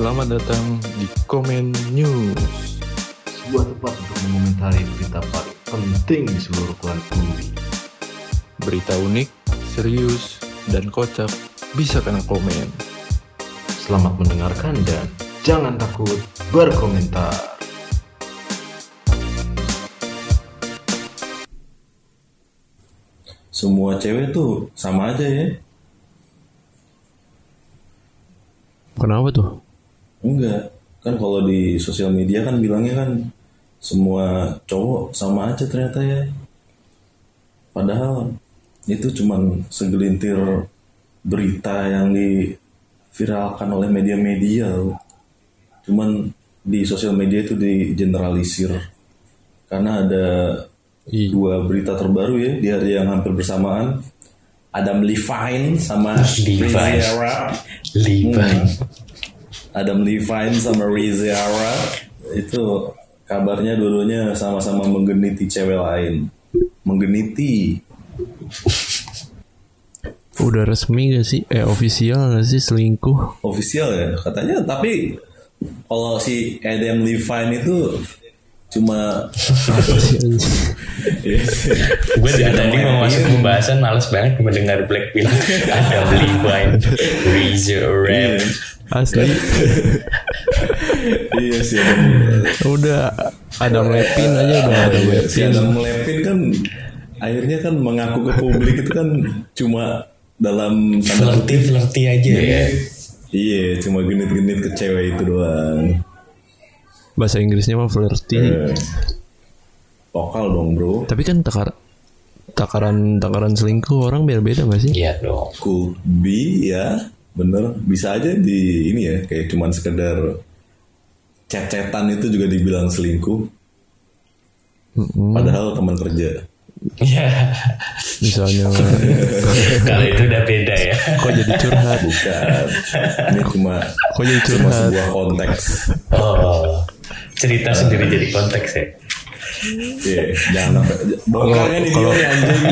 Selamat datang di Komen News. sebuah tempat untuk mengomentari berita paling penting di seluruh planet bumi. Berita unik, serius, dan kocak bisa kena komen. Selamat mendengarkan dan jangan takut berkomentar. semua cewek tuh sama aja ya Kenapa tuh? Enggak. Kan kalau di sosial media kan bilangnya kan semua cowok sama aja ternyata ya. Padahal itu cuman segelintir berita yang diviralkan oleh media-media. Cuman di sosial media itu digeneralisir. Karena ada Ih, dua berita terbaru ya di hari yang hampir bersamaan. Adam Levine sama Levine. Rizzy Arab Levi. Hmm. Adam Levine sama Rizzy Arab itu kabarnya dua-duanya sama-sama menggeniti cewek lain. Menggeniti. Udah resmi gak sih? Eh, official gak sih? Selingkuh? official ya katanya. Tapi kalau si Adam Levine itu cuma Gue dari tadi mau masuk pembahasan males banget mendengar Black bilang ada Levine, Razor Rap. Asli. iya sih udah ada Lepin aja udah ada Iya, si Lepin. Adam Levine kan akhirnya kan mengaku ke publik itu kan cuma dalam Flirty flirty aja ya. Iya, cuma genit-genit ke cewek itu doang. Bahasa Inggrisnya mah flirty. Eh, Lokal dong bro. Tapi kan takar takaran takaran selingkuh orang beda-beda gak sih? Iya dong. Could be ya, bener. Bisa aja di ini ya, kayak cuman sekedar cecetan itu juga dibilang selingkuh. Padahal teman kerja. Iya. Misalnya Kalau itu udah beda ya. kok jadi curhat? Bukan. Ini cuma Kok jadi cuma curhat? sebuah konteks. Oh, cerita sendiri jadi konteks ya. Iya, jangan sampai bongkarnya nih Kalau- anjing.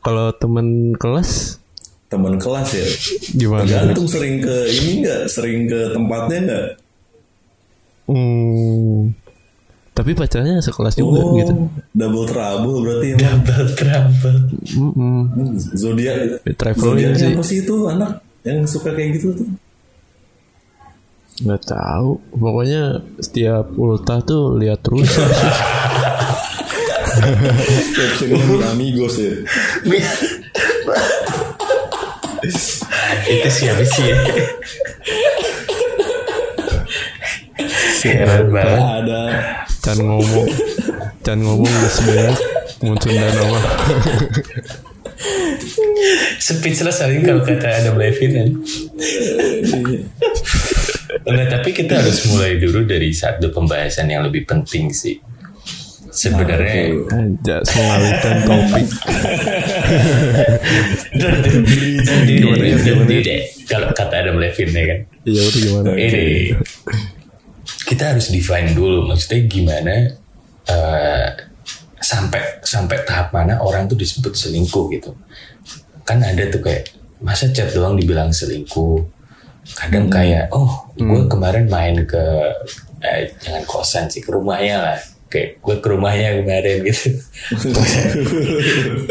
Kalau temen kelas Teman kelas ya. gimana? Tergantung sering ke ini enggak, sering ke tempatnya enggak? Hmm, tapi pacarnya sekelas juga Oh, gitu. double trouble berarti emang. Double trouble. Mm-mm. Zodiak Traveling Zodiak sih. apa sih itu anak yang suka kayak gitu tuh? Nggak tahu. Pokoknya setiap ultah tuh lihat terus. Captionnya di Amigos ya. Itu siapa sih ya? Heran banget. Ada Can ngomong, Can ngomong udah sebanyak muncul dan apa? Speechless aja kalau kata Adam Levine kan. Enggak, tapi kita harus mulai dulu dari satu pembahasan yang lebih penting sih. Sebenarnya mengalihkan topik. kalau kata Adam Levine ya kan? Iya gimana? ini. Kita harus define dulu maksudnya gimana eh, sampai sampai tahap mana orang tuh disebut selingkuh gitu. Kan ada tuh kayak masa chat doang dibilang selingkuh kadang kayak oh gue kemarin main ke eh, jangan kosan sih ke rumahnya lah kayak gue ke rumahnya kemarin gitu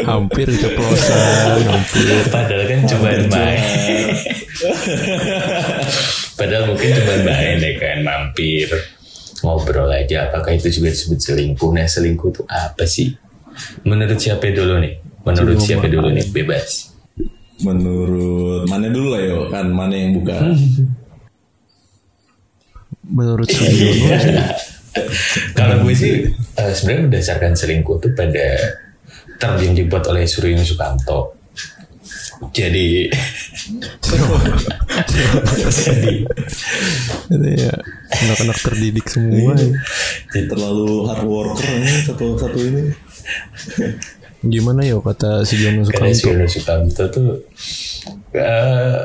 Hampir keceplosan, hampir. Padahal kan cuma main. Padahal mungkin cuma main ya kan mampir ngobrol aja. Apakah itu juga disebut selingkuh? Nah selingkuh itu apa sih? Menurut siapa dulu nih? Menurut siapa dulu nih? Bebas. Menurut mana dulu lah yo kan mana yang buka Menurut sih, Kalau gue sih eh, sebenarnya berdasarkan selingkuh itu pada term yang dibuat oleh Suryo Sukanto. Jadi jadi ya anak-anak terdidik semua. ya. terlalu hard worker ini satu satu ini Gimana yo kata Sugiono Karena Sukamto? Suryo Sukamto tuh eh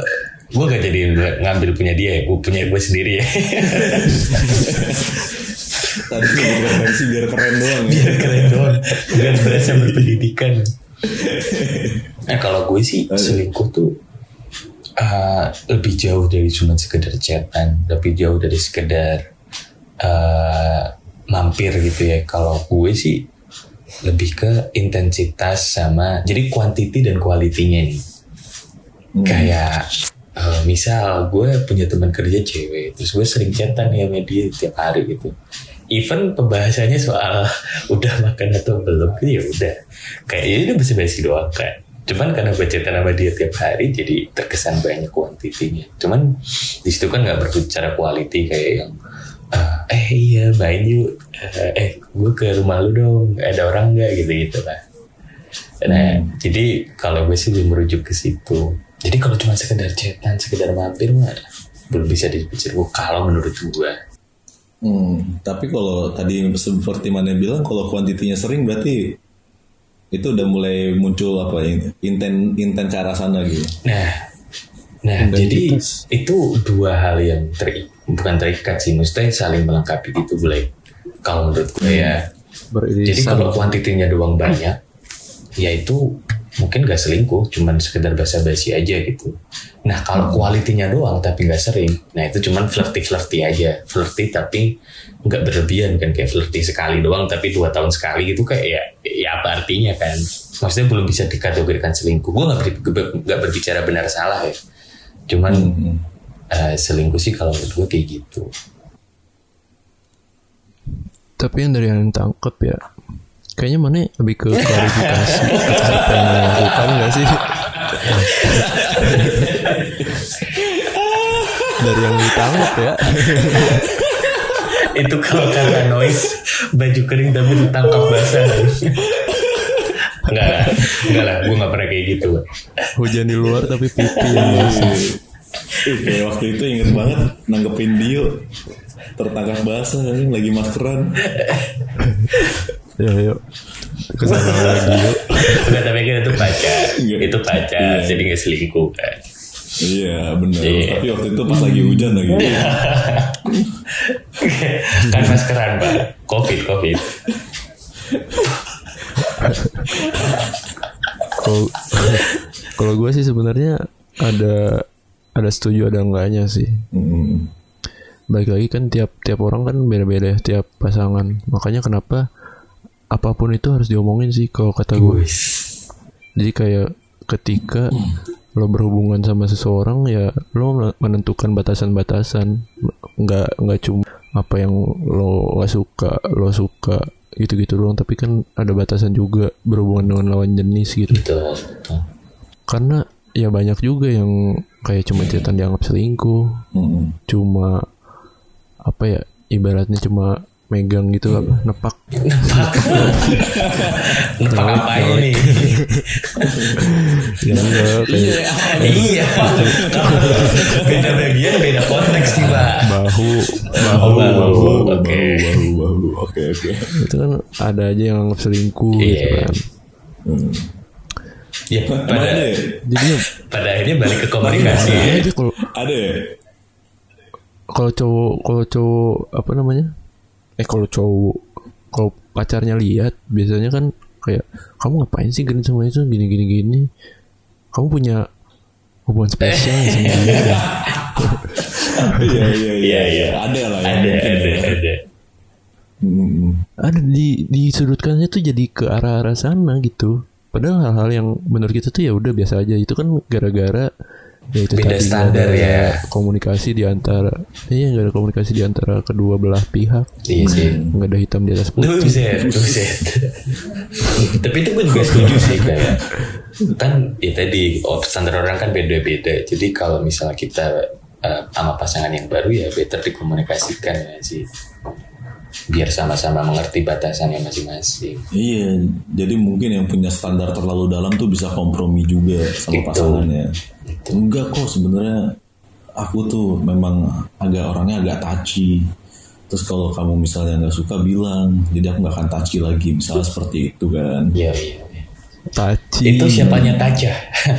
gue gak jadi ngambil punya dia ya, gue punya gue sendiri ya. tadi itu referensi biar keren doang ya. Biar keren doang, biar berasa berpendidikan. Nah kalau gue sih selingkuh tuh uh, lebih jauh dari cuma sekedar chatan, lebih jauh dari sekedar uh, mampir gitu ya. Kalau gue sih lebih ke intensitas sama jadi quantity dan quality-nya nih. Kayak uh, misal gue punya teman kerja cewek, terus gue sering chatan nih sama dia tiap hari gitu. Even pembahasannya soal udah makan atau belum gitu ya udah kayak ya udah basa-basi doang kan. Cuman karena gue chatan sama dia tiap hari jadi terkesan banyak kuantitinya. Cuman di situ kan nggak berbicara quality kayak yang "Ah, eh iya main yuk eh, eh gue ke rumah lu dong. Ada orang nggak? Gitu gitu lah nah jadi kalau gue sih belum merujuk ke situ. Jadi kalau cuma sekedar chatan sekedar mampir mah belum bisa disebut selingkuh kalau menurut gue Hmm, tapi kalau tadi seperti mana bilang kalau kuantitinya sering berarti itu udah mulai muncul apa inten inten ke arah sana gitu. Nah, nah jadi itu dua hal yang ter bukan terikat sih, mesti saling melengkapi gitu, Blake. Kalau menurut gue ya, jadi beririsan kalau kuantitinya doang banyak, ya itu mungkin gak selingkuh, cuman sekedar basa-basi aja gitu. Nah kalau kualitinya doang tapi gak sering, nah itu cuman flirty-flirty aja, flirty tapi nggak berlebihan kan kayak flirty sekali doang tapi dua tahun sekali itu kayak ya, ya apa artinya kan? Maksudnya belum bisa dikategorikan selingkuh. Gue nggak ber- nggak berbicara benar salah ya, cuman eh, selingkuh sih kalau menurut gue kayak gitu. Tapi yang dari yang tangkep ya Kayaknya mana lebih ke klarifikasi apa yang lo lakukan gak sih? Dari yang ditangkap ya. Itu kalau kata noise baju kering tapi tertangkap basah. Enggak lah enggak lah gue nggak pernah kayak gitu. Hujan di luar tapi pipi yang basah Ih, kayak waktu itu inget banget nanggepin Dio tertangkap basah lagi maskeran. Ya yuk Ke sana lagi yuk enggak tapi kan itu pacar Iya. itu pacar jadi nggak selingkuh kan Iya bener. Iya. Tapi waktu itu pas lagi hujan lagi. kan maskeran pak covid covid Kalau kalau gue sih sebenarnya ada ada setuju ada enggaknya sih. Hmm. Baik lagi kan tiap tiap orang kan beda-beda ya tiap pasangan. Makanya kenapa apa pun itu harus diomongin sih kalau kata gue. Jadi kayak ketika lo berhubungan sama seseorang ya lo menentukan batasan-batasan nggak nggak cuma apa yang lo nggak suka lo suka gitu-gitu doang tapi kan ada batasan juga berhubungan dengan lawan jenis gitu betul betul. karena ya banyak juga yang kayak cuma cetan dianggap selingkuh Hmm. cuma apa ya ibaratnya cuma megang gitu apa nepak Nepak apa ini ya enggak kayak iya beda bagian beda konteks sih pak bahu bahu bahu. Oke. Bahu, bahu. Oke, oke. itu kan ada aja yang selingkuh gitu Iya. kan ya pada ada ya? jadi pada akhirnya balik ke komunikasi ya. aja kalau Ada ya? kalau cowok kalau cowok apa namanya eh kalau cowok kalau pacarnya lihat biasanya kan kayak kamu ngapain sih gini sama itu gini gini gini kamu punya hubungan spesial ya sama dia ya? Iya, iya, Iya, iya. Ada lah ya. ada ada ya. ada Hmm. ada di disudutkannya tuh jadi ke arah-arah sana gitu padahal hal-hal yang menurut kita tuh ya udah biasa aja itu kan gara-gara ya itu Beda tadi, standar ya. komunikasi di antara iya nggak ada komunikasi di antara kedua belah pihak iya sih nggak ada hitam di atas putih buset, buset. Tapi itu gue juga setuju sih kayak kan ya tadi oh, standar orang kan beda-beda. Jadi kalau misalnya kita eh, sama pasangan yang baru ya better dikomunikasikan ya sih. Biar sama-sama mengerti batasannya masing-masing. Iya, jadi mungkin yang punya standar terlalu dalam tuh bisa kompromi juga sama Itu. pasangannya. Enggak kok sebenarnya aku tuh memang agak orangnya agak touchy. Terus kalau kamu misalnya nggak suka bilang, jadi aku nggak akan touchy lagi. Misalnya seperti itu kan. Iya, iya. iya. taci Itu siapanya Taja?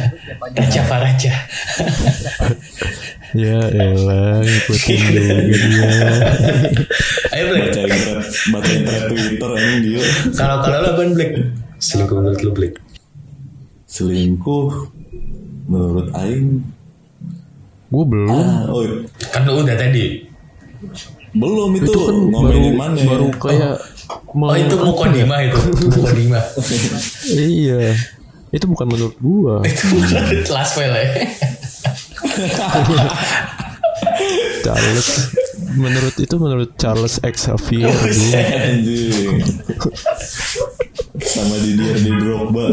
Taja Faraja. ya elah ngikutin juga dia Ayo Black. Internet, baca internet Twitter ini dia. Kalau kalau lo Ban Black. Selingkuh menurut lo Black. selingkuh menurut Aing Gue belum. ah, oh Kan lu udah tadi. belum itu, itu kan baru mana ya? baru kayak Oh itu mukodima itu, mukodima. iya. Itu bukan menurut gua. itu last file ya. Charles menurut itu menurut Charles Xavier Oh, dulu. Anjing. sama Didier di Drogba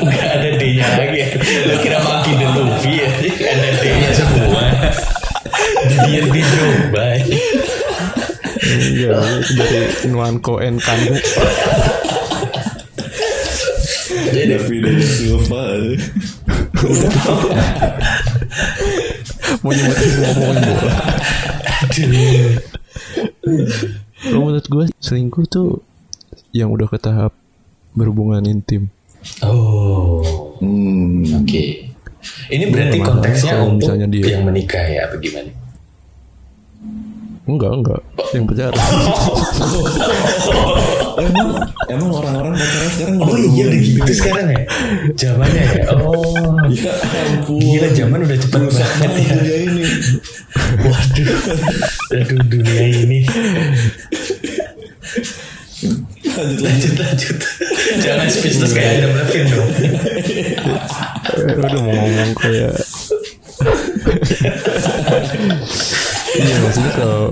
Gak ada D-nya lagi ya. Lu kira makin dan Luffy ya. Ada D-nya semua. Dia di Drogba. Iya, dari Nwanko and Kanu. David Silva Mau nyebutin ngomongin bola. Kalau menurut gue selingkuh tuh yang udah ke tahap berhubungan intim. Oh. hmm. Oke. Ini berarti Iya, konteksnya untuk misalnya dia- yang menikah ya apa gimana? Enggak, enggak. Yang pacaran. emang emang orang-orang pacaran sekarang Oh iya udah gitu intim ya? sekarang ya? Zamannya ya? Oh. Ya ampun. Gila zaman udah cepet banget ya. dunia ini. Waduh. Aduh dunia ini. Lanjut lanjut. Lanjut lanjut. Jangan speechless kayak Adam Levine dong. Udah mau ngomong kayak iya maksudnya kalau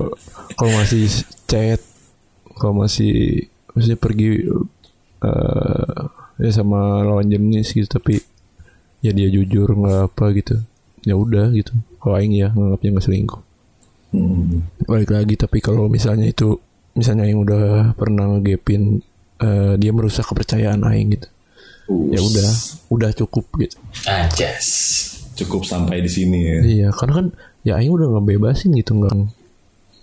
kalau masih chat kalau masih maksudnya pergi eh ya sama lawan jenis gitu tapi ya dia jujur nggak apa gitu. Ya udah gitu. Kalau aing ya nganggapnya nggak selingkuh. Hmm. balik lagi tapi kalau misalnya itu misalnya yang udah pernah ngegepin eh, dia merusak kepercayaan aing gitu. Ya udah udah cukup gitu. Anjas cukup sampai di sini ya. Iya, karena kan ya Aing udah ngebebasin gitu nggak.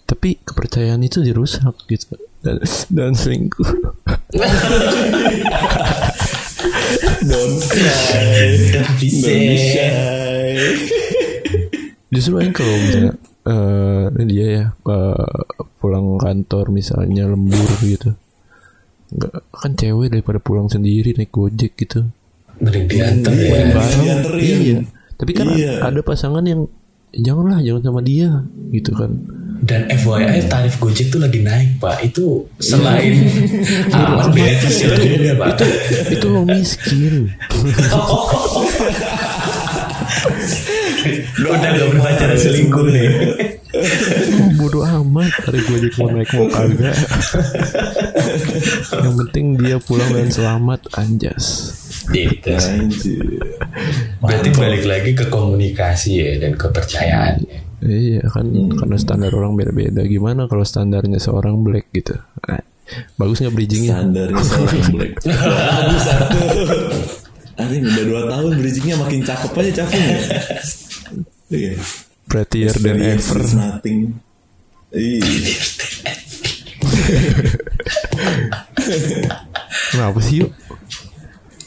Tapi kepercayaan itu dirusak gitu dan, dan selingkuh. don't cry Don't be shy Justru Aing kalau misalnya eh ini dia ya eh, pulang kantor misalnya lembur gitu. Nggak kan cewek daripada pulang sendiri naik gojek gitu. Mending diantar ya Mending Bareng, iya. Tapi kan Iya. ada pasangan yang janganlah jangan sama dia gitu kan. Dan FYI tarif Gojek tuh lagi naik pak Itu selain aman beneficial juga pak Itu itu lo miskin. Lu udah gak berpacaran selingkuh nih. Oh, bodoh amat hari gue jadi mau naik mau kagak yang penting dia pulang dengan selamat anjas. Gitu. Berarti balik lagi ke komunikasi ya Dan kepercayaan ya. Iya kan karena standar orang beda-beda. Gimana kalau standarnya seorang black gitu? Nah, bagus nggak bridgingnya? Standarnya seorang black. Bagus satu. Anjing udah dua tahun bridgingnya makin cakep aja cakep ya Iya. prettier than Experience ever. is nothing. Iya. kenapa sih yuk?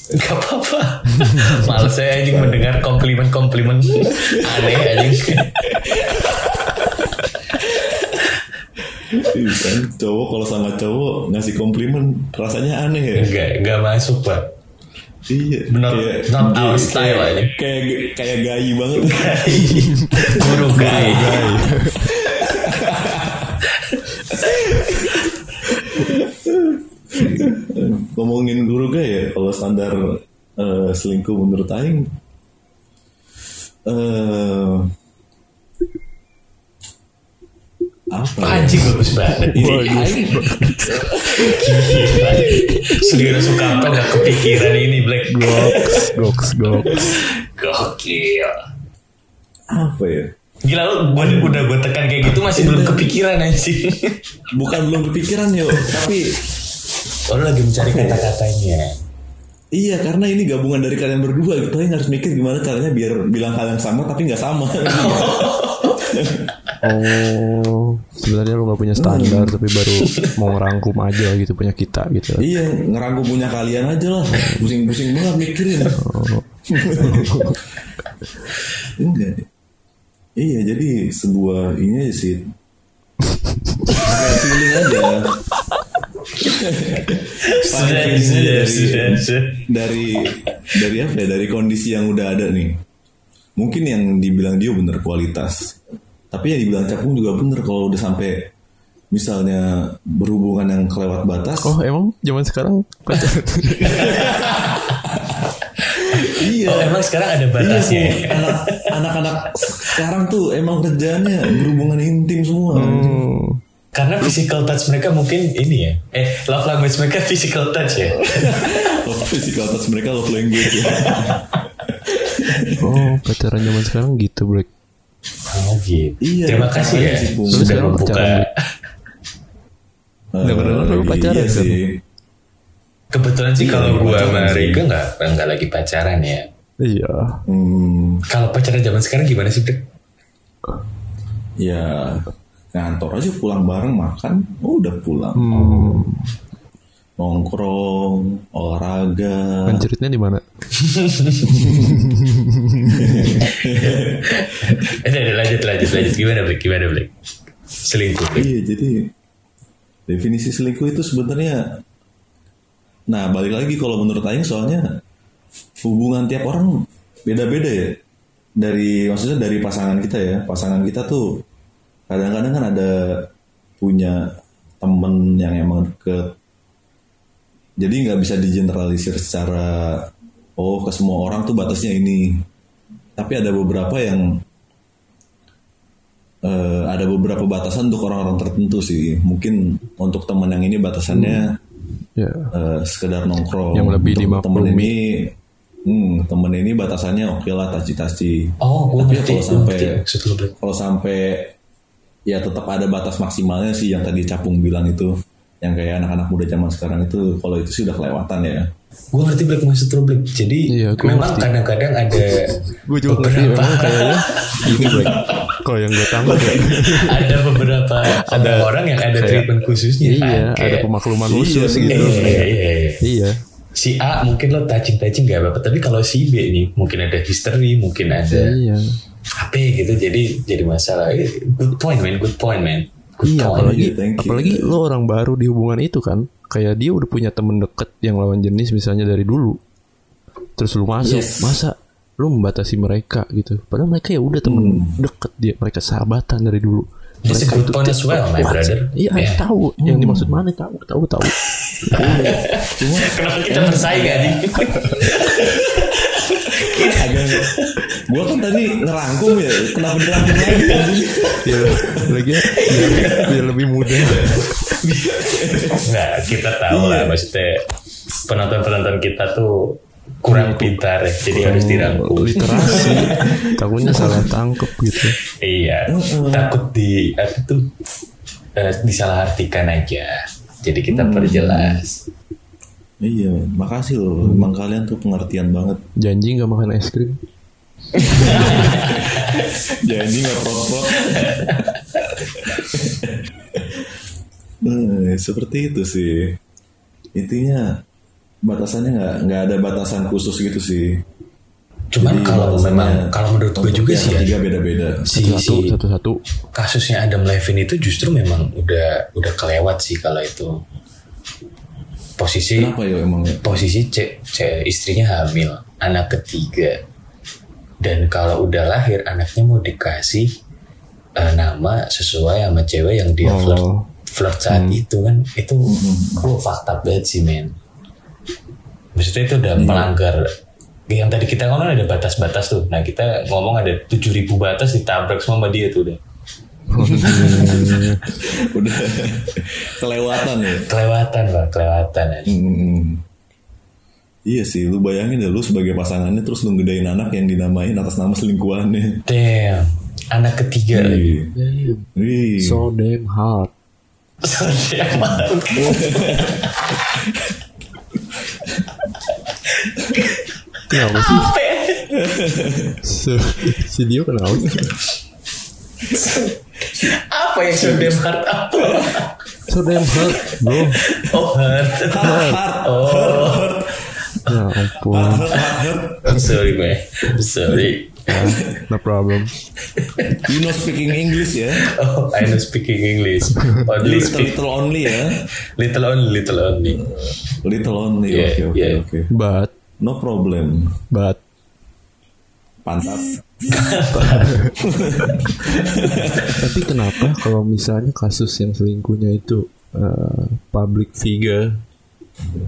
Gak apa-apa. Males saya anjing mendengar komplimen-komplimen. Aneh anjing. Iya kan? Cowok kalau sama cowok ngasih komplimen rasanya aneh ya. Enggak, enggak masuk pak iya. Kayak- not our style aja. Kayak kayak gayi banget. Guru gay ngomongin guru gak ya kalau standar eh, selingkuh menurut Aing eh apa ya? Anjing bagus banget Ini Aing Gila Saudara Soekarno gak kepikiran ini Black? Goks goks goks. Gokil. Apa ya? Gila lu gua, udah gue tekan kayak gitu masih belum kepikiran anjing. Bukan belum kepikiran yo tapi Oh, lu lagi mencari kata-katanya. Iya karena ini gabungan dari kalian berdua. Gitu Aing harus mikir gimana caranya biar bilang hal yang sama tapi nggak sama oh. Sebenarnya lu nggak punya standar tapi baru mau ngerangkum aja gitu punya kita gitu. Iya ngerangkum punya kalian aja lah. Pusing-pusing banget mikirin. Enggak iya. Jadi sebuah ini aja sih. Kayak feeling aja. Sudah, sudah, sudah. dari dari apa ya? Dari kondisi yang udah ada nih mungkin yang dibilang dia bener kualitas tapi yang dibilang capung juga bener kalau udah sampai misalnya berhubungan yang kelewat batas Oh emang zaman sekarang iya Oh, emang sekarang ada Iya, batasnya. Bu. anak anak-anak sekarang tuh emang kerjaannya berhubungan intim semua. Hmm. Karena physical touch mereka mungkin ini ya. Eh, love language mereka physical touch ya. Physical touch mereka love language ya. Oh pacaran zaman sekarang gitu Black. Oh gitu. Iya, Terima kasih ya sudah Sekarang membuka. pacaran, Dengar-dengar lu Eh, pacaran, iya sih. Kebetulan sih Iya, kalau iya, gua pacaran sama. Rika nggak nggak lagi pacaran ya. Iya. Hmm, Kalau pacaran zaman sekarang gimana sih, Bek? ya kantor aja pulang bareng makan, oh, udah pulang. Hmm. Nongkrong, olahraga. Menceritnya di mana? Eh, udah, lanjut, lanjut, lanjut. Gimana, Bek? Gimana, Bek? Selingkuh, Bek. Iya, jadi definisi selingkuh itu sebenarnya Nah, balik lagi kalau menurut Aing soalnya hubungan tiap orang beda-beda ya. Dari maksudnya dari pasangan kita ya. Pasangan kita tuh kadang-kadang kan ada punya temen yang emang deket. Jadi nggak bisa digeneralisir secara oh ke semua orang tuh batasnya ini. Tapi ada beberapa yang eh, ada beberapa batasan untuk orang-orang tertentu sih. Mungkin untuk teman yang ini batasannya Ya. eh, sekedar nongkrong. Yang lebih Untuk temen dimaklumi. ini, hmm, temen ini batasannya oke lah taci-taci. Oh, gue Tapi ngerti, kalau sampai ngerti kalau sampai ya tetap ada batas maksimalnya sih yang tadi Capung bilang itu yang kayak anak-anak muda zaman sekarang itu kalau itu sih udah kelewatan ya Gue ngerti Black maksud lu Black. Jadi Iya, memang kadang-kadang ada Gue juga ngerti beberapa emang kayaknya ini Black. Kalau yang gue tangkap ya. ada beberapa ada orang yang ada kayak- treatment khususnya. Iya, kan? ada Kayak, pemakluman Iya, khusus bener. gitu. Iya, iya, iya, iya. Iya. Si A mungkin lo touching-touching gak apa-apa, tapi kalau si B nih mungkin ada history, mungkin ada Iya. HP gitu, jadi jadi masalah. Eh, Good point man, good point man. Good Iya, point. apalagi Iya, apalagi lo orang baru di hubungan itu kan. Kayak dia udah punya temen deket yang lawan jenis misalnya dari dulu. Terus lu masuk, Yes. masa lu membatasi mereka gitu. Padahal mereka ya udah temen Hmm. deket dia, mereka sahabatan dari dulu. A Mereka good point as well, my brother. Iya, Yeah. tahu. Yang dimaksud mana tahu, tahu, tahu. Kenapa kita bersaing gak nih? agak gua kan tadi ngerangkum ya kenapa dirangkum lagi anjing? ya, lagi biar, biar lebih mudah. Nggak, kita tahu lah maksudnya penonton-penonton kita tuh kurang pintar ya, jadi harus dirangkul. Literasi, takutnya salah tangkep gitu. Iya, takut di apa tuh eh, disalahartikan aja. Jadi kita perjelas. iya makasih loh emang kalian tuh pengertian banget Janji nggak makan es krim. janji nggak prot-prot Nah, seperti itu sih intinya batasannya nggak nggak ada batasan khusus gitu sih. Cuman Jadi kalau memang kalau menurut gue juga sih ya, beda-beda. si, Satu, si satu, satu. kasusnya Adam Levine itu justru memang udah udah kelewat sih kalau itu. Posisi kenapa ya emang ya? posisi cek cek istrinya hamil anak ketiga. Dan kalau udah lahir anaknya mau dikasih eh, nama sesuai sama cewek yang dia Oh. flirt flirt saat itu kan itu gue fakta banget sih men maksudnya itu udah melanggar yang tadi kita ngomong ada batas-batas tuh nah kita ngomong ada 7000 batas ditabrak semua sama dia tuh udah udah kelewatan ya kelewatan lah kelewatan aja. Hmm. Iya sih, lu bayangin ya lu sebagai pasangannya terus lu ngedain anak yang dinamain atas nama selingkuhannya. damn anak ketiga lagi Wih. Wih. So damn hard. Sorry, emang. Kenapa sih? Apa ya? Si, si Dio kenapa? Apa yang so damn hard apa? So damn hard, bro. Oh hard. Oh, Ya ampun. I'm sorry man. I'm sorry. no problem. You know speaking English ya. Oh, I know speaking English. Only Little, speak little only ya. little only, little only. Little only. Yeah, Oke oke yeah. oke. But No problem. but Pantat. tapi kenapa kalau misalnya kasus yang selingkuhnya itu eh, public figure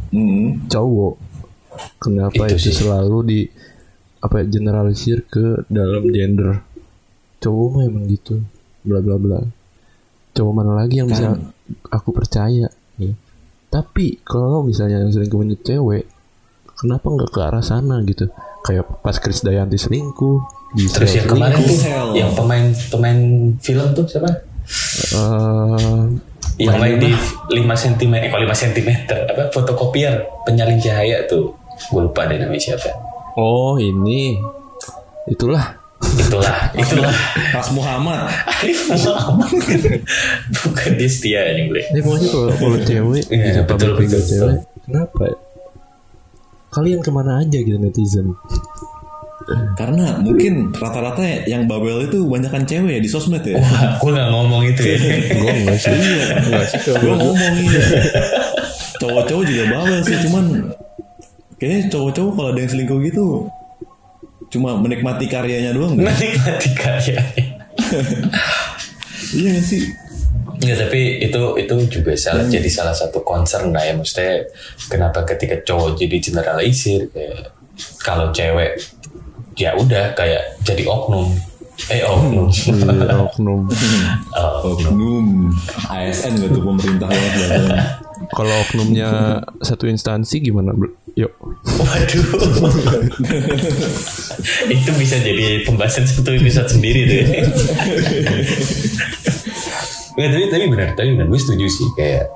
Hmm. cowok kenapa Itu itu, sih. selalu di apa ya, generalisir ke dalam gender cowok emang gitu bla bla bla cowok mana lagi yang bisa aku percaya nih tapi kalau misalnya yang selingkuhnya cewek kenapa nggak ke arah sana gitu kayak pas Krisdayanti selingkuh di Terus yang kemarin tuh yang pemain pemain film tuh siapa? eh, Yang main di 5 cm, eh kok 5 cm apa fotokopier penyalin cahaya tuh. Gue lupa deh namanya siapa. oh ini itulah Itulah, itulah. Pas Muhammad. Arif Muhammad. Bukan dia setia ini gue. Ini pokoknya kalau kalau cewek bisa betul, figure betul, cewek, kenapa ya? Kalian ke mana aja gitu netizen? Karena mungkin rata-rata yang babel itu banyakan cewek ya di sosmed ya. Wah, gue gak ngomong itu ya. Gue enggak sih. Sih Gue ngomong iya. Cowok-cowok juga babel sih, cuman kayaknya cowok-cowok kalau ada yang selingkuh gitu cuma menikmati karyanya doang. Menikmati karyanya. Iya nggak sih? Ya tapi itu itu juga salah Hmm. jadi salah satu concern lah ya maksudnya kenapa ketika cowok jadi generalisir kayak kalau cewek ya udah kayak jadi oknum eh oknum Iya, oknum. Oh, Oknum ASN gitu pemerintah banget bahasanya. Kalau oknumnya satu instansi gimana? Bro? Yuk. waduh itu bisa jadi pembahasan satu episode sendiri deh Nggak, tapi tapi benar tapi benar. Gue setuju sih kayak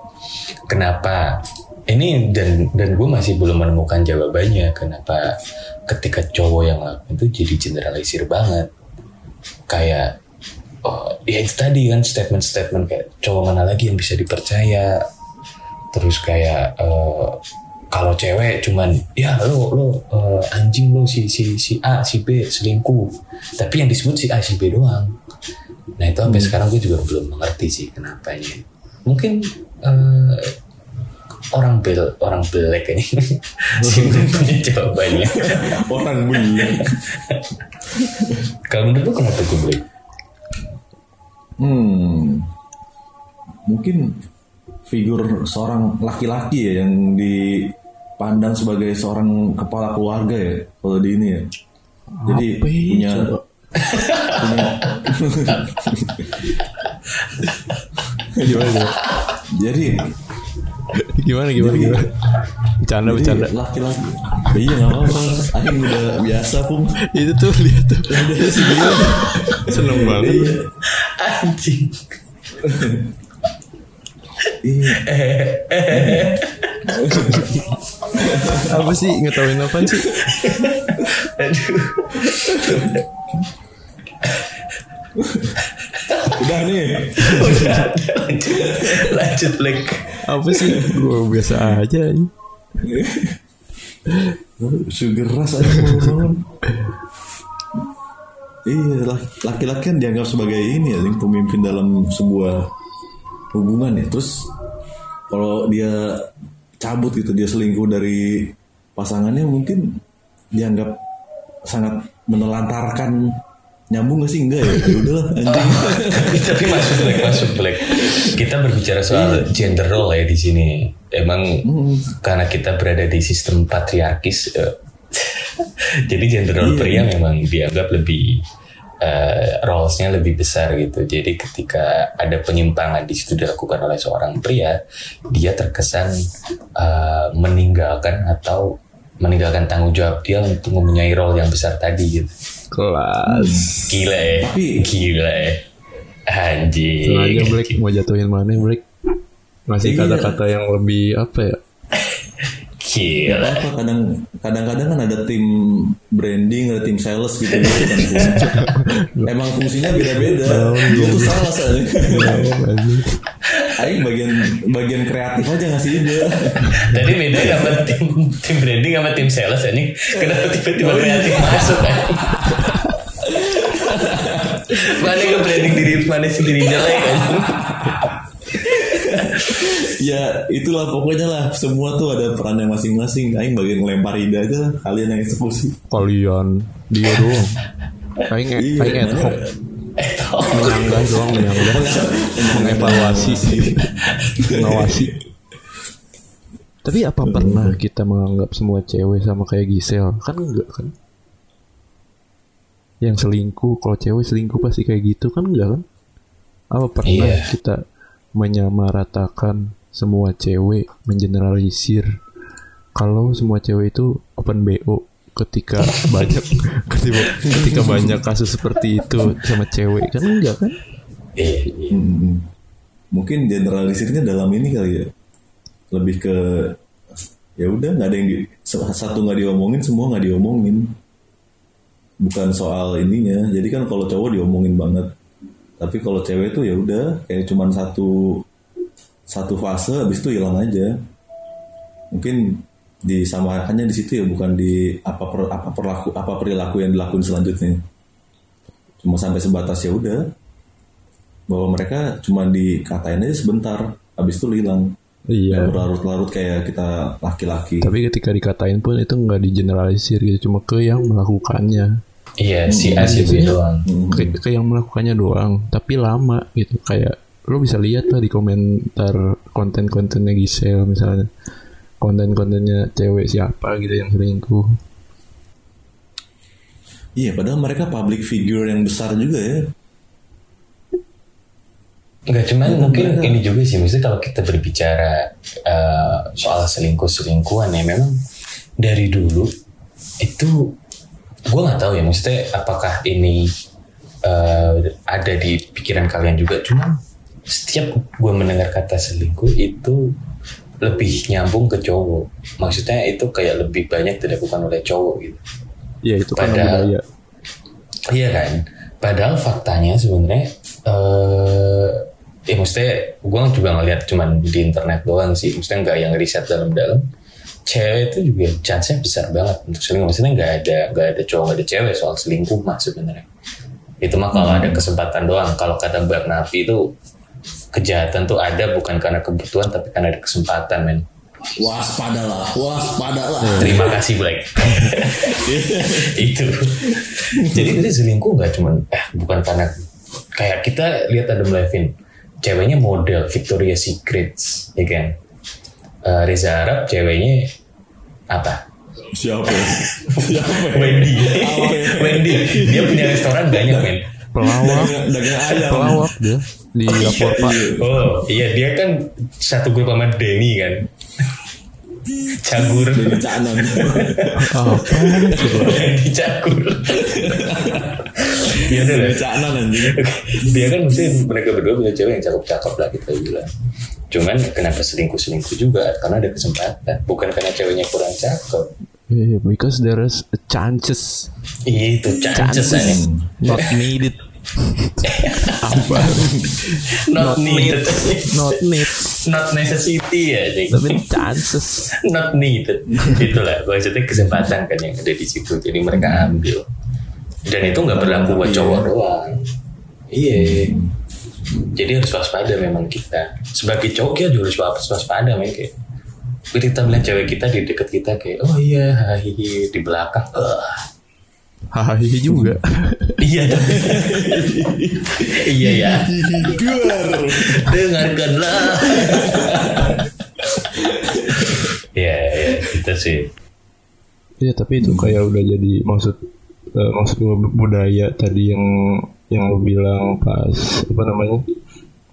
kenapa ini dan dan gue masih belum menemukan jawabannya kenapa ketika cowok yang ngelakuin itu jadi generalisir banget. Kayak oh ya itu tadi kan statement-statement kayak cowok mana lagi yang bisa dipercaya? Terus kayak eh, kalau cewek cuman ya lo lo eh, anjing lo si si si A si B selingkuh. Tapi yang disebut si A si B doang nah itu sampai sekarang gue juga belum mengerti sih kenapanya mungkin eh, orang bel orang belek ini sih punya jawabannya Orang belum. kalau menurut lo kenapa gue belek Hmm. Mungkin figur seorang laki-laki ya yang dipandang sebagai seorang kepala keluarga ya kalau di ini ya. Jadi ya, punya coba? Gimana? gimana? jadi Gimana gimana gimana? Bercanda jadi bercanda. laki-laki. Iya nggak apa-apa. Aing udah biasa pun. Itu tuh lihat tuh. Seneng banget. Iya. anjing. Apa sih ngetawain apa sih? aduh Udah nih. lanjut Apa sih? Gue biasa aja. Sugar rush aja ngomong. Iya, laki- laki-laki kan dianggap sebagai ini ya, pemimpin dalam sebuah hubungan ya. Terus kalau dia cabut gitu, dia selingkuh dari pasangannya mungkin dianggap sangat menelantarkan nyambung gak sih enggak ya? Ya udahlah anjing. tapi, masuk Black masuk Black kita berbicara soal gender role ya di sini emang karena kita berada di sistem patriarkis eh, jadi gender role pria memang dianggap lebih eh, roles-nya lebih besar gitu jadi ketika ada penyimpangan di situ dilakukan oleh seorang pria dia terkesan eh, meninggalkan atau meninggalkan tanggung jawab dia untuk mempunyai role yang besar tadi gitu Kelas. Gila ya. Tapi- Gila ya. Anjing. Sengaja Black mau jatuhin mana Black? Ngasih Iya. kata-kata yang lebih apa ya? Gila. apa kadang kadang-kadang kan ada tim branding ada tim sales gitu, gitu kan. emang fungsinya beda-beda dia tuh salah soalnya Aing bagian bagian kreatif aja ngasih ide Tadi beda sama tim tim branding sama tim sales ini. Kenapa tiba-tiba kreatif masuk anjing? Mana yang branding diri mana sendiri jelek kan? Ya itulah pokoknya lah semua tuh ada perannya masing-masing aing bagian ngelempar ide aja kalian yang eksekusi Kalian dia doang. Aing Iya, aing ad hoc menyanggah doang menyanggah mengevaluasi mengawasi. Tapi apa pernah kita menganggap semua cewek sama kayak Gisel? Kan enggak kan? Yang selingkuh, kalau cewek selingkuh pasti kayak gitu kan enggak kan? Apa pernah Iya. kita menyamaratakan semua cewek, mengeneralisir kalau semua cewek itu open BO ketika banyak ketika, ketika banyak kasus seperti itu sama cewek kan enggak kan? Iya, iya. Hmm. mungkin generalisirnya dalam ini kali ya lebih ke ya udah nggak ada yang di, satu nggak diomongin semua nggak diomongin bukan soal ininya jadi kan kalau cowok diomongin banget tapi kalau cewek tuh ya udah kayak cuman satu satu fase habis itu hilang aja. Mungkin disamakannya di situ ya bukan di apa per, apa perlaku apa perilaku yang dilakukan selanjutnya. Cuma sampai sebatas ya udah. Bahwa mereka cuma dikatain aja sebentar habis itu hilang. Iya. Berlarut-larut kayak kita laki-laki. Tapi ketika dikatain pun itu nggak digeneralisir gitu, cuma ke yang melakukannya, Iya, si A si B doang. ke, ke yang melakukannya doang. Tapi lama gitu, kayak lo bisa lihat lah di komentar konten-kontennya Gisel misalnya, konten-kontennya cewek siapa gitu yang selingkuh. iya padahal mereka public figure yang besar juga ya. Enggak cuman mungkin ini juga sih, maksudnya kalau kita berbicara eh, soal selingkuh-selingkuhan ya memang dari dulu itu gue nggak tahu ya, maksudnya apakah ini eh, ada di pikiran kalian juga, cuman setiap gue mendengar kata selingkuh itu lebih nyambung ke cowok, maksudnya itu kayak lebih banyak dilakukan oleh cowok gitu. Ya itu kan Padahal- budaya. Iya kan. Padahal faktanya sebenarnya eh ya maksudnya gue juga ngeliat cuman di internet doang sih. Maksudnya nggak yang riset dalam-dalam. Cewek itu juga chance-nya besar banget untuk selingkuh. Maksudnya nggak ada nggak ada cowok nggak ada cewek soal selingkuh mah sebenarnya. Itu mah kalau ada kesempatan doang. Kalau kata Mbak Nafi itu kejahatan tuh ada bukan karena kebutuhan tapi karena ada kesempatan men. waspadalah waspadalah Terima kasih Black. itu. Jadi tadi selingkuh nggak cuman eh bukan karena kayak kita lihat Adam Levine, ceweknya model Victoria Secrets, ya kan? Eh, Reza Arab ceweknya apa? siapa siapa Wendy. Wendy. Dia punya restoran banyak men. Pelawak, dagang, ayam pelawak dia di lapor pak. Oh iya dia kan satu grup sama Denny kan. Cagur. dari canan Apa? Wendy Cagur. Iya udah lah. dari canan anjing dia kan mesti mereka berdua punya cewek yang cakep-cakep lah kita bilang cuman kenapa selingkuh-selingkuh juga karena ada kesempatan bukan karena ceweknya kurang cakep Yeah, because there is a chances, itu chances chances. not needed, apa? not needed. Not need, not necessity ya Dik. tapi chances. not needed. Itulah maksudnya kesempatan kan yang ada di situ. Jadi mereka ambil. Dan itu nggak berlaku buat cowok doang. Iya. Jadi harus waspada memang kita. Sebagai cowok juga harus was- waspada kayak kita bilang cewek kita di dekat kita kayak oh iya hahihi di belakang "Ah, Hahaha juga. iya. Dong iya ya. Dengarkanlah. Ya ya itu sih. Iya tapi itu kayak udah jadi maksud eh, maksud budaya tadi yang yang lo bilang pas apa namanya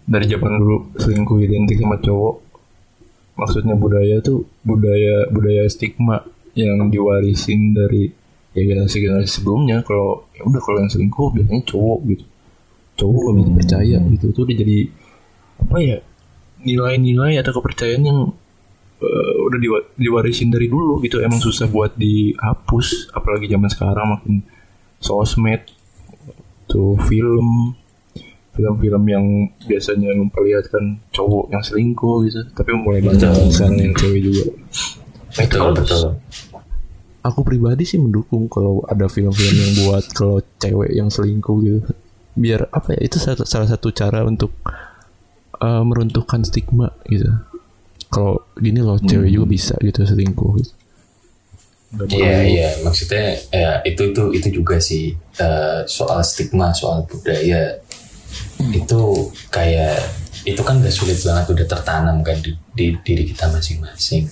dari zaman dulu selingkuh identik sama cowok maksudnya budaya tuh budaya budaya stigma yang diwarisin dari ya generasi generasi sebelumnya. Kalau ya udah kalau yang selingkuh biasanya cowok gitu. Cowok gak bisa percaya gitu tuh udah jadi apa ya nilai-nilai atau kepercayaan yang eh, udah diwa- diwarisin dari dulu gitu. Emang susah buat dihapus apalagi zaman sekarang makin sosmed tuh film film-film yang biasanya memperlihatkan cowok yang selingkuh gitu. Tapi mulai banyak sekarang yang cewek juga. Betul betul. aku pribadi sih mendukung kalau ada film-film yang buat kalau cewek yang selingkuh gitu. Biar apa ya itu salah, salah satu cara untuk eh, meruntuhkan stigma gitu. Kalau gini loh cewek juga bisa gitu selingkuh gitu. Iya iya. Maksudnya ya itu itu itu juga sih eh, soal stigma soal budaya itu kayak itu kan udah sulit banget udah tertanam kan di, di diri kita masing-masing.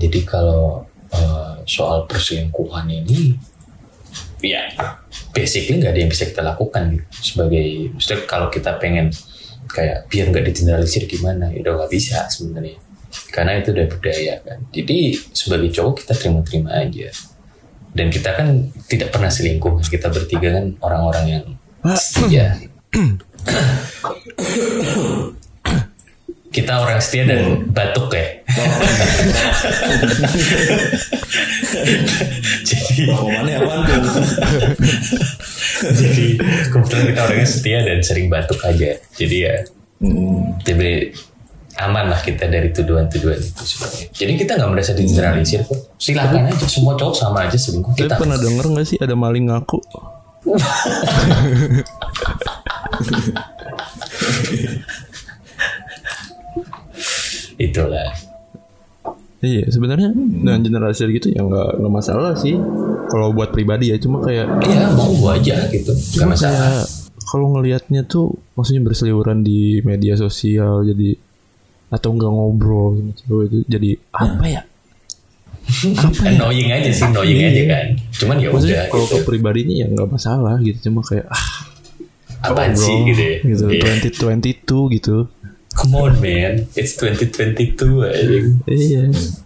Jadi kalau eh, soal perselingkuhan ini ya basically nggak ada yang bisa kita lakukan gitu. Sebagai maksudnya kalau kita pengen kayak biar nggak digeneralisir gimana ya udah nggak bisa sebenarnya. Karena itu udah budaya kan. Jadi sebagai cowok kita terima-terima aja. Dan kita kan tidak pernah selingkuh. Kita bertiga kan orang-orang yang setia kita orang setia dan batuk ya. Jadi Romannya apaan tuh? jadi kebetulan kita orangnya setia dan sering batuk aja. Jadi ya Hmm. jadi aman lah kita dari tuduhan-tuduhan itu sebenarnya. Jadi kita nggak merasa digeneralisir kok. Silakan aja semua cowok sama aja selingkuh kita. pernah denger gak sih ada maling ngaku itulah. Iya sebenarnya dengan generasi gitu ya nggak nggak masalah sih. Kalau buat pribadi ya cuma kayak iya mau gua aja gitu. Nggak masalah. kalau ngelihatnya tuh maksudnya berseliweran di media sosial jadi atau nggak ngobrol sama cewek itu jadi apa ya? annoying aja sih annoying aja kan. Cuman ya udah kalau gitu. pribadinya ya nggak masalah gitu cuma kayak ah apaan bro, sih gitu ya? Gitu Iya. 2022 gitu. Come on man. It's 2022 anjing. Iya.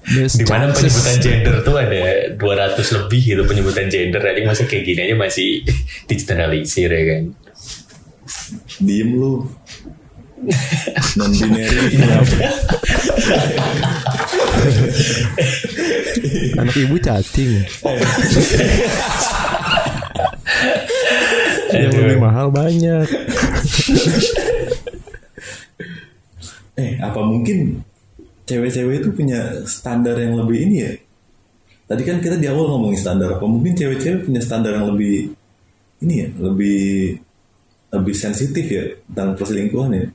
Di mana chances. penyebutan gender tuh ada 200 lebih gitu penyebutan gender. Aja masih kayak gini aja masih digeneralisir ya kan? Diem lu. Non binary. anak ibu cacing yang lebih mahal banyak eh, apa mungkin cewek-cewek itu punya standar yang lebih ini ya? Tadi kan kita di awal ngomongin standar. Apa mungkin cewek-cewek punya standar yang lebih ini ya, lebih lebih sensitif ya tentang perselingkuhan ya.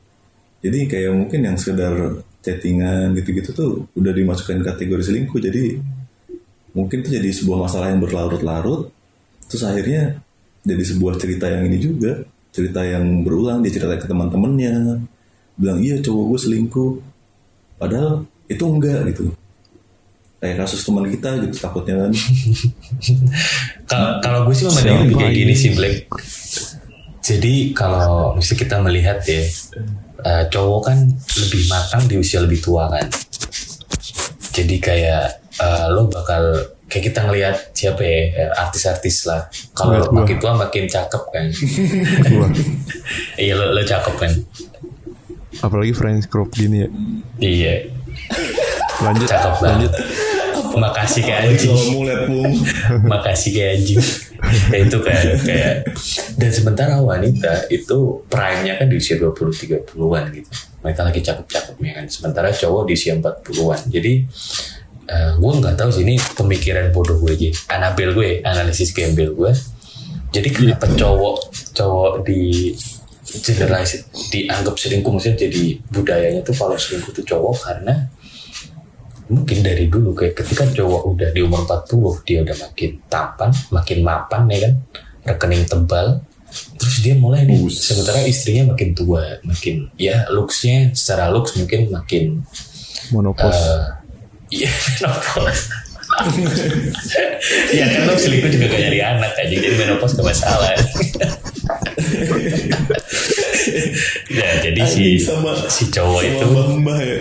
Jadi kayak mungkin yang sekedar chattingan gitu-gitu tuh udah dimasukkan kategori selingkuh. Jadi mungkin itu jadi sebuah masalah yang berlarut-larut. Terus akhirnya jadi sebuah cerita yang ini juga, cerita yang berulang dia cerita ke teman-temannya, bilang iya cowok gue selingkuh, padahal itu enggak gitu. Kayak kasus teman kita gitu takutnya kan. Kalau gue sih memang lebih kayak gini ini? sih Black. Jadi kalau mesti kita melihat ya, eh, cowok kan lebih matang di usia lebih tua kan. Jadi kayak eh, lo bakal kayak kita ngelihat siapa ya eh, artis-artis lah. Kalau gua. makin tua makin cakep kan. Iya lo, lo cakep kan. apalagi French crop gini ya Iya. lanjut Cakep lanjut banget. Makasih kayak anjing. pung. makasih kayak anjing ya, itu kayak kayak dan sementara wanita itu prime-nya kan di usia 20 30-an gitu mereka lagi cakep-cakepnya kan sementara cowok di usia 40-an jadi eh gue nggak tahu sih ini pemikiran bodoh gue aja. Anabel gue analisis gembel gue jadi kenapa cowok cowok di generasi dianggap selingkuh maksudnya jadi budayanya tuh kalau selingkuh tuh cowok? Karena mungkin dari dulu kayak ketika cowok udah di umur 40 dia udah makin tampan makin mapan ya kan? Rekening tebal. Terus dia mulai nih sementara istrinya makin tua makin ya looksnya secara looks mungkin makin monopos. eh, iya menopause. Ya kan lo selingkuh juga gak nyari anak aja jadi menopause gak masalah. Ya jadi si sama si cowok sama itu ya.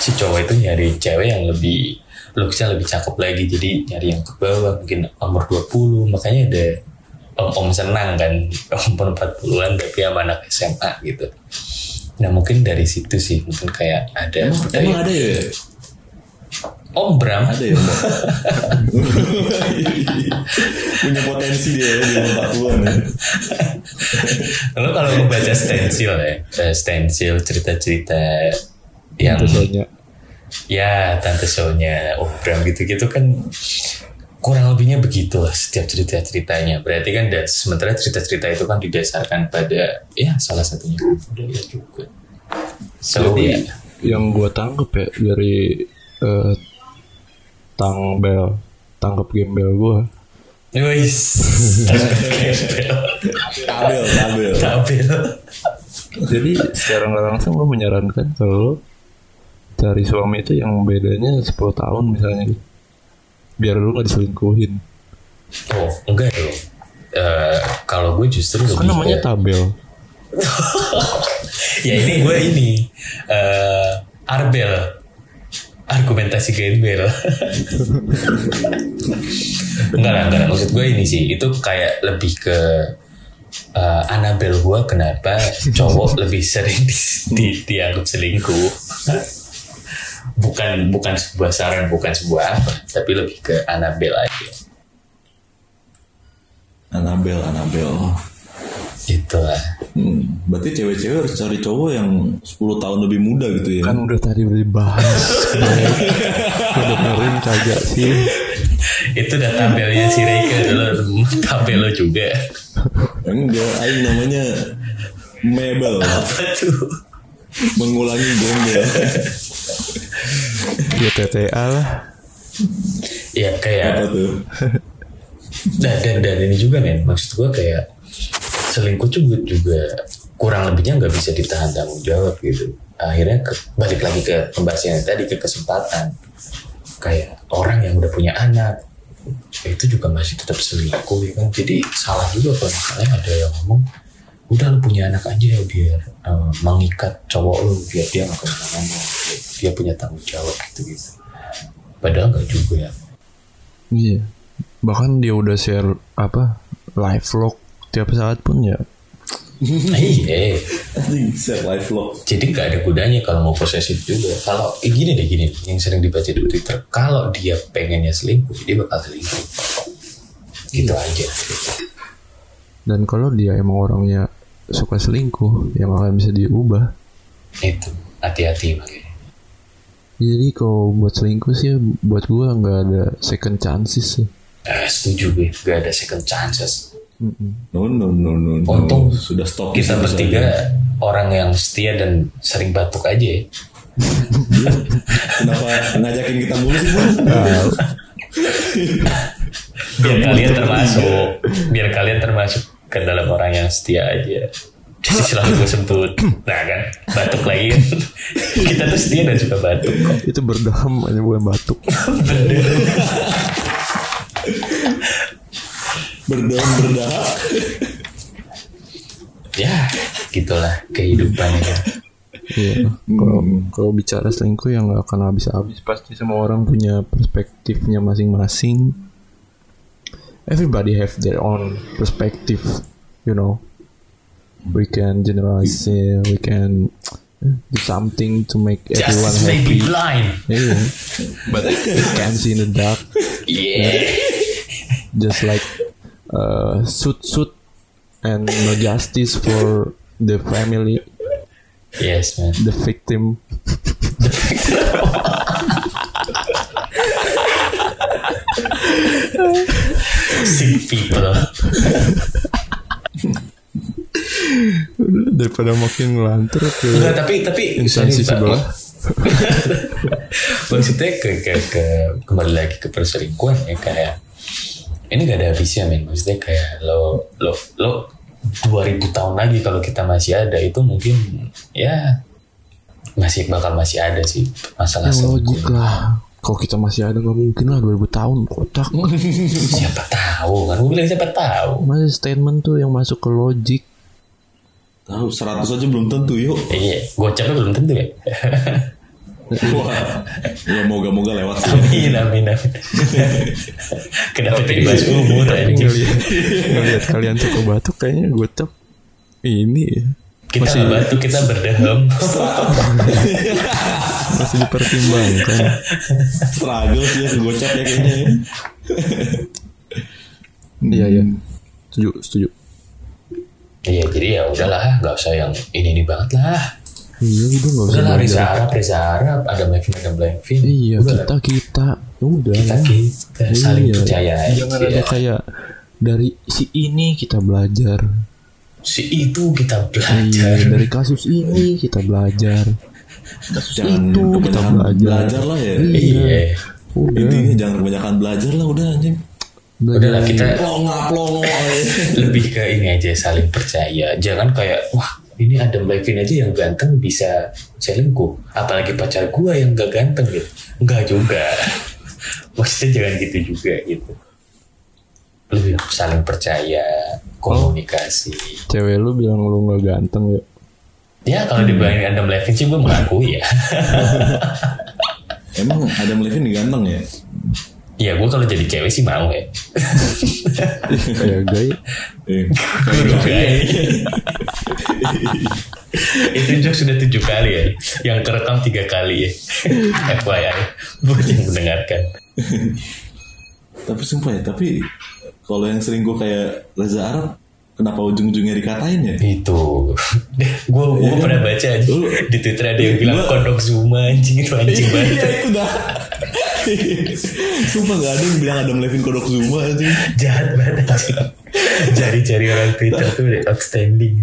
si cowok itu nyari cewek yang lebih looksnya lebih cakep lagi. Jadi nyari yang ke bawah mungkin umur 20 makanya ada om-om senang kan? Umur 40-an tapi sama anak SMA gitu. Nah mungkin dari situ sih. Mungkin kayak ada Emang, budaya emang ada ya? Om Bram. Ada ya mbak? Punya potensi dia ya, di umur 40-an ya. lo kalau membaca stensil ya stensil cerita-cerita yang Itu soalnya ya tante shownya Om Bram gitu-gitu kan kurang lebihnya begitulah setiap cerita ceritanya berarti kan dan sementara cerita cerita itu kan didasarkan pada ya salah satunya. Budaya juga so Jadi ya? Yang gue tangkep ya dari eh, tangbel tangkep gembel gue Wis. Tabel, tabel. Tabel. jadi secara nggak langsung gue menyarankan kalau lo cari suami itu yang bedanya 10 tahun misalnya gitu. biar lu nggak diselingkuhin Oh, enggak dong. Eh, kalau gue justru kan namanya ke- tabel ya ini gue ini eh arbel argumentasi gembel enggak lah enggak lah. maksud gue ini sih itu kayak lebih ke eh, Anabel gue kenapa cowok lebih sering di, di, dianggap selingkuh bukan bukan sebuah saran bukan sebuah apa tapi lebih ke Anabel aja Anabel, Anabel. Gitu lah Hmm, berarti cewek-cewek harus cari cowok yang 10 tahun lebih muda gitu ya. kan udah tadi dibahas gue dengerin kagak sih itu udah tabelnya si Reike dulu tabel lo juga Enggak, aing namanya Mebel. apa tuh Mengulangi gembel. ya TTA lah ya kayak Apa tuh? dan, dan dan ini juga men maksud gue kayak selingkuh juga juga kurang lebihnya nggak bisa ditahan tanggung jawab gitu. Akhirnya ke- balik lagi ke pembahasan yang tadi ke kesempatan. Kayak orang yang udah punya anak itu juga masih tetap selingkuh ya kan? Jadi salah juga kalau misalnya ada yang ngomong udah lu punya anak aja biar eh, mengikat cowok lu biar dia nggak ke mana-mana dia punya tanggung jawab gitu gitu. Padahal nggak juga. Ya iya. Bahkan dia udah share apa live vlog tiap saat pun ya. Iya. Jadi nggak ada gunanya kalau mau posesif juga. Kalau eh, gini deh gini. Yang sering dibaca di twitter kalau dia pengennya selingkuh dia bakal selingkuh. Gitu aja. Dan kalau dia emang orangnya suka selingkuh yang akan bisa diubah. Itu hati-hati makanya. Jadi kalau buat selingkuh sih buat gua nggak ada second chances sih. Eh, setuju gue gak ada second chances No, no, no, no, no. Untung sudah stop. kita bertiga saja. orang yang setia dan sering batuk aja. Ya. Kenapa ngajakin kita mulu sih, biar kalian termasuk. biar kalian termasuk ke dalam orang yang setia aja. Jadi selalu gue sebut nah kan? Batuk lagi kan? Kita tuh setia dan suka batuk kok. Itu berdaham hanya bukan batuk Berdaun berdahak. ya gitulah kehidupannya Iya. Kalau kalau bicara selingkuh yang nggak akan habis-habis pasti semua orang punya perspektifnya masing-masing. Everybody have their own perspective, you know. We can generalize, we can do something to make everyone just make happy. me blind Yeah. But we can see in the dark, yeah just like uh, suit suit and no justice for the family, yes man. The victim. sick people. Daripada makin ngelantur ke Enggak, tapi tapi instansi sebelah. maksudnya ke, ke, ke kembali lagi ke perselingkuhan ya kayak ini gak ada habisnya men. Maksudnya kayak lo lo lo 2000 tahun lagi kalau kita masih ada itu mungkin ya masih bakal masih ada sih masalah yang logik lah. Kalau kita masih ada gak mungkin lah 2000 tahun kocak. Siapa tahu kan? Gue bilang siapa tahu. Masih statement tuh yang masuk ke logik Tahu 100 aja belum tentu yuk. iya gocapnya belum tentu ya Wah. Ya moga-moga lewat sih. amin amin amin. Kenapa jadi bahas umur ngeliat, ngeliat kalian suka batuk kayaknya gocap ini ya, kita masih batuk kita berdeham masih dipertimbangkan. Struggle sih ya gocap ya kayaknya ya. iya iya. Setuju setuju. Iya jadi ya udahlah nggak usah yang ini ini banget lah Iya udah nggak usah Udah lah Reza. Arab, Reza Arab, ada Levin, ada Levin. Iya Udah kita kita udah. kita, kita saling Iya. percaya. Jangan ada kayak dari si ini kita belajar. Si itu kita Iya, belajar. dari kasus ini kita belajar. Kasus Jangan itu kita belajar. belajar lah ya. Iya. Udah. Intinya jangan kebanyakan belajar lah udah anjing. Udah lah kita Plonga plongo. lebih ke ini aja saling percaya. Jangan kayak wah ini Adam Levine aja yang ganteng bisa selingkuh. Apalagi pacar gua yang gak ganteng gitu. Enggak juga. Maksudnya jangan gitu juga gitu. Lebih saling percaya, komunikasi. Cewek lu bilang lu nggak ganteng ya. Ya kalau dibilangin Adam Levine sih gue mengakui ya. Emang Adam Levine ganteng ya? Ya gue kalau jadi cewek sih mau ya. Kayak gay. Eh, Guru gay. Itu jok sudah tujuh kali ya. Yang kerekam tiga kali ya. FYI. Buat yang mendengarkan. tapi sumpah ya, tapi kalau yang selingkuh kayak Reza Arab, kenapa ujung-ujungnya dikatain ya? Itu. gue gue pernah baca aja. Di Twitter ada yang bilang kodok Zuma anjing itu anjing banget. Iya itu dah. Sumpah gak ada yang bilang Adam Levine kodok Zuma anjing. Jahat banget anjing. Cari-cari orang Twitter tuh udah outstanding.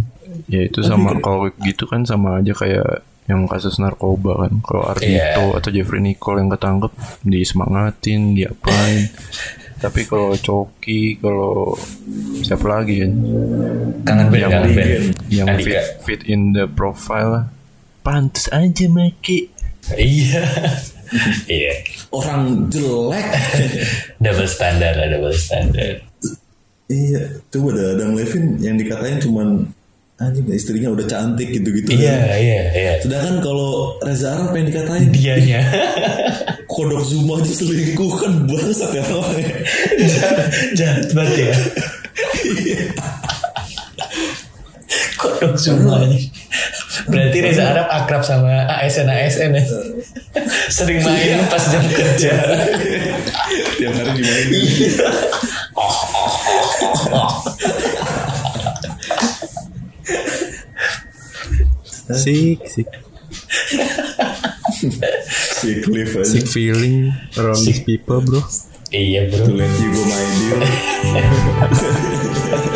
Ya itu sama kalau gitu kan sama aja kayak yang kasus narkoba kan. Kalau Ardito Iya. atau Jeffrey Nicole yang ketangkep disemangatin, diapain. Tapi kalau Coki, kalau siapa lagi kan Kangen band, yang kangen band. yang Andika. fit, fit in the profile pantas aja make Iya. Iya. Orang jelek. Double standar lah, double standar. iya, coba dah Adam Levine yang dikatain cuman anjing istrinya udah cantik gitu-gitu. Iya, iya, iya. Sedangkan kalau Reza Arab yang dikatain Dianya. kodok Zuma aja selingkuh kan bangsat ya namanya. Jahat banget ya. Kodok semuanya. Berarti Reza Arab akrab sama ASN ASN ya. Sering main pas jam kerja. Tiap hari gimana sick sick si Cliff aja. sick feeling around these people bro Iya bro. To let you go my dear.